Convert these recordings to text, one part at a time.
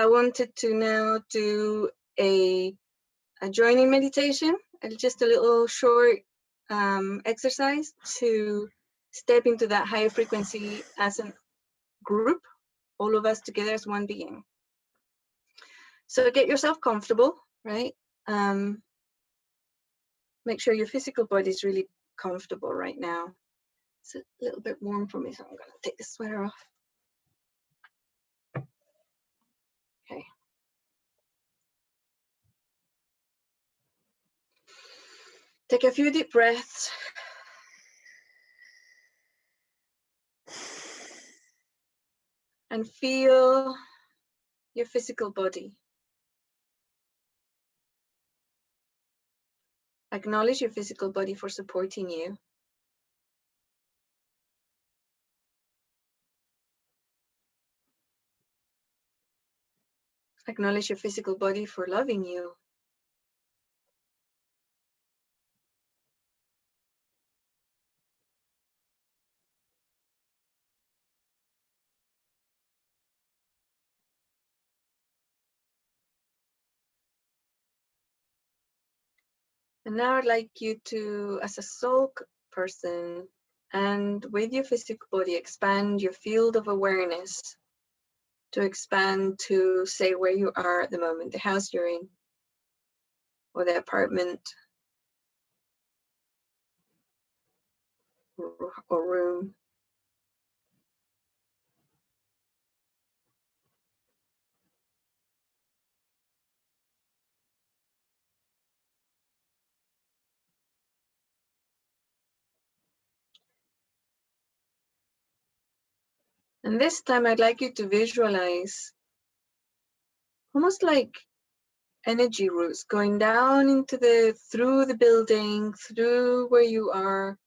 I wanted to now do a, a joining meditation, just a little short um, exercise to step into that higher frequency as a group, all of us together as one being. So get yourself comfortable, right? Um, make sure your physical body is really comfortable right now. It's a little bit warm for me, so I'm going to take the sweater off. Okay. Take a few deep breaths. And feel your physical body. Acknowledge your physical body for supporting you. Acknowledge your physical body for loving you. And now I'd like you to, as a soul person, and with your physical body, expand your field of awareness to expand to say where you are at the moment, the house you're in, or the apartment, or room. And this time I'd like you to visualize almost like energy roots going down into the, through the building, through where you are.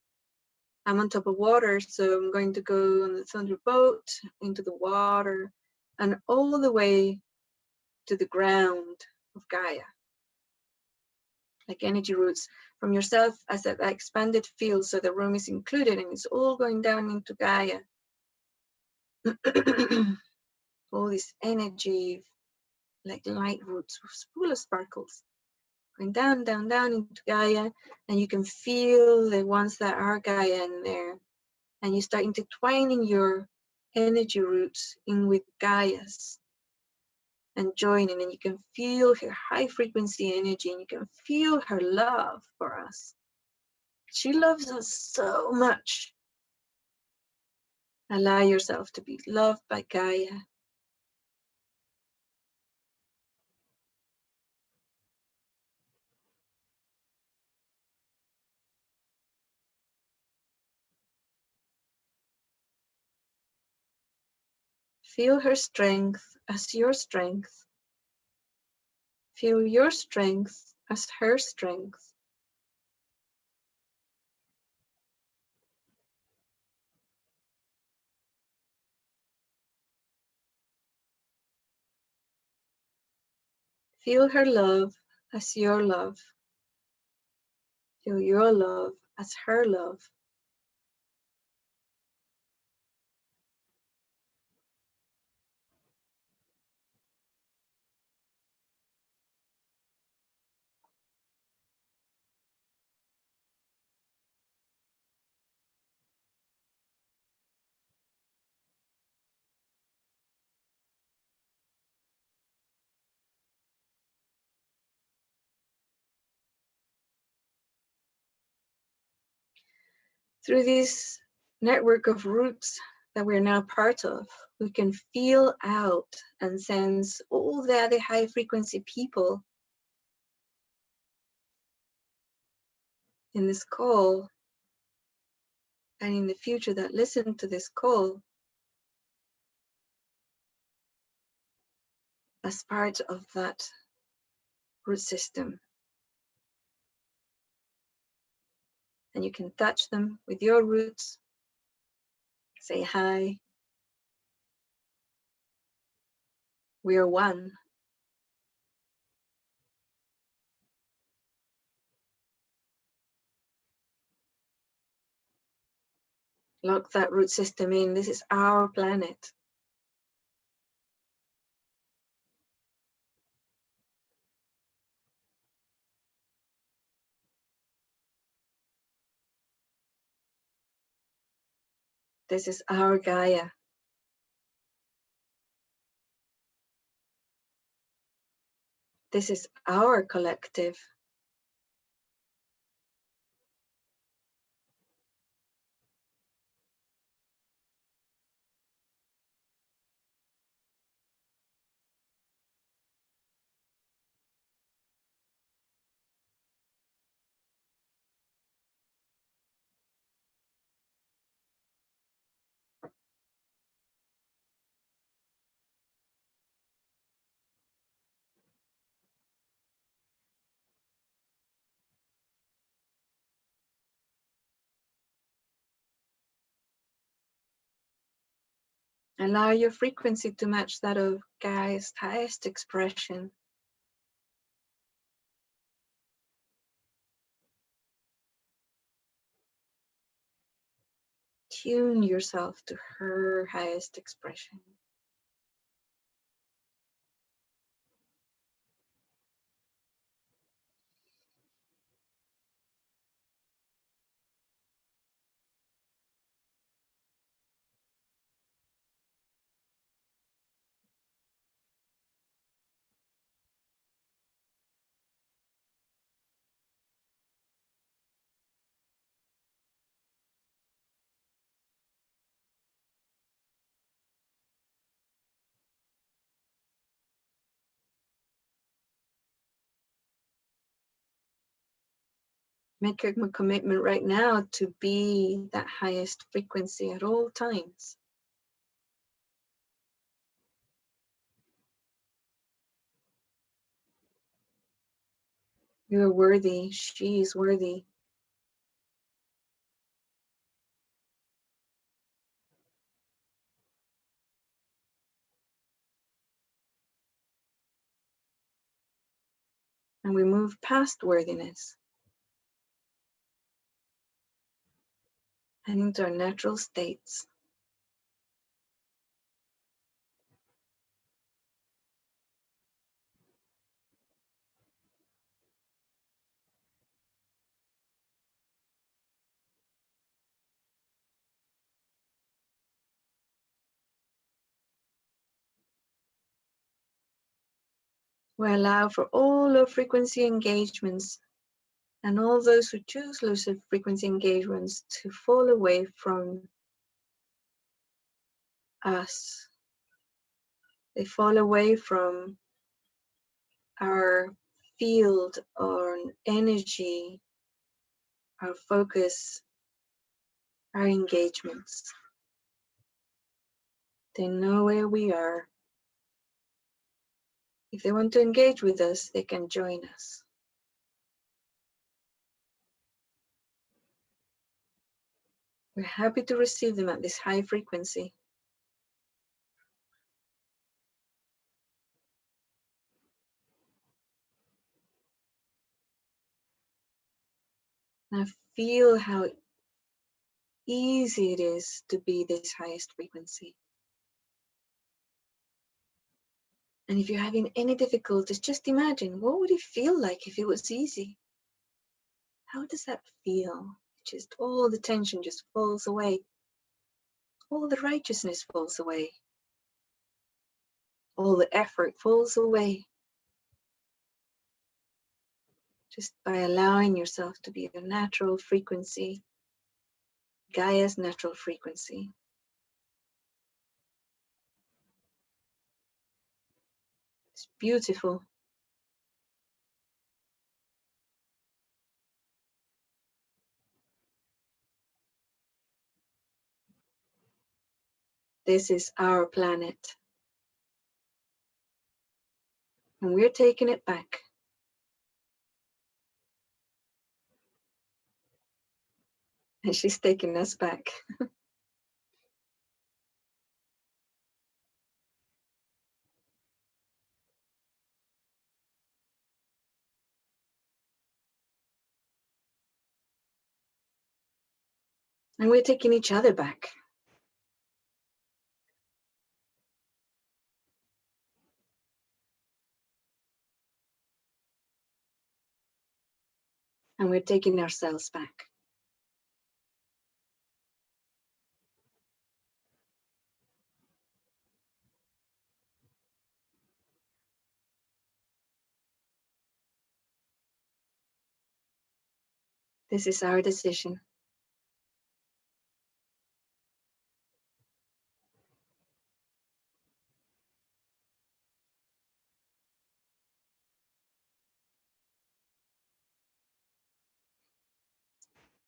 I'm on top of water, so I'm going to go on the thunder boat into the water and all the way to the ground of Gaia. Like energy roots from yourself as that expanded field, so the room is included and it's all going down into Gaia. all this energy, like light roots full of sparkles, going down, down, down into Gaia, and you can feel the ones that are Gaia in there. And you start intertwining your energy roots in with Gaia's and joining, and you can feel her high frequency energy, and you can feel her love for us. She loves us so much. Allow yourself to be loved by Gaia. Feel her strength as your strength. Feel your strength as her strength. Feel her love as your love. Feel your love as her love. Through this network of roots that we're now part of, we can feel out and sense all the other high frequency people in this call and in the future that listen to this call as part of that root system. And you can touch them with your roots. Say hi. We are one. Lock that root system in. This is our planet. This is our Gaia. This is our collective. Allow your frequency to match that of Gaia's highest expression. Tune yourself to her highest expression. Make a commitment right now to be that highest frequency at all times. You are worthy. She is worthy. And we move past worthiness and into our natural states. We allow for all low frequency engagements and all those who choose low frequency engagements to fall away from us. They fall away from our field or energy, our focus, our engagements. They know where we are. If they want to engage with us, they can join us. We're happy to receive them at this high frequency. Now feel how easy it is to be this highest frequency. And if you're having any difficulties, just imagine what would it feel like if it was easy? How does that feel? Just all the tension just falls away. All the righteousness falls away. All the effort falls away. Just by allowing yourself to be a natural frequency, Gaia's natural frequency. It's beautiful. This is our planet. And we're taking it back. And she's taking us back. and we're taking each other back. and we're taking ourselves back. This is our decision.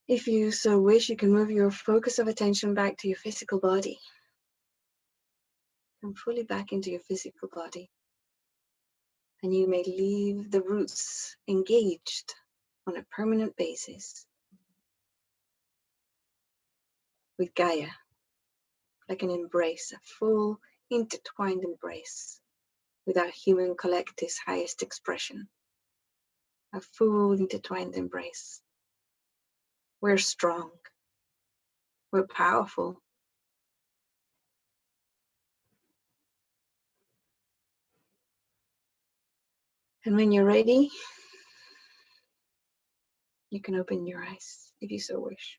If you so wish, you can move your focus of attention back to your physical body. Come fully back into your physical body. And you may leave the roots engaged on a permanent basis with Gaia, like an embrace, a full intertwined embrace with our human collective's highest expression, a full intertwined embrace. We're strong. We're powerful. And when you're ready, you can open your eyes if you so wish.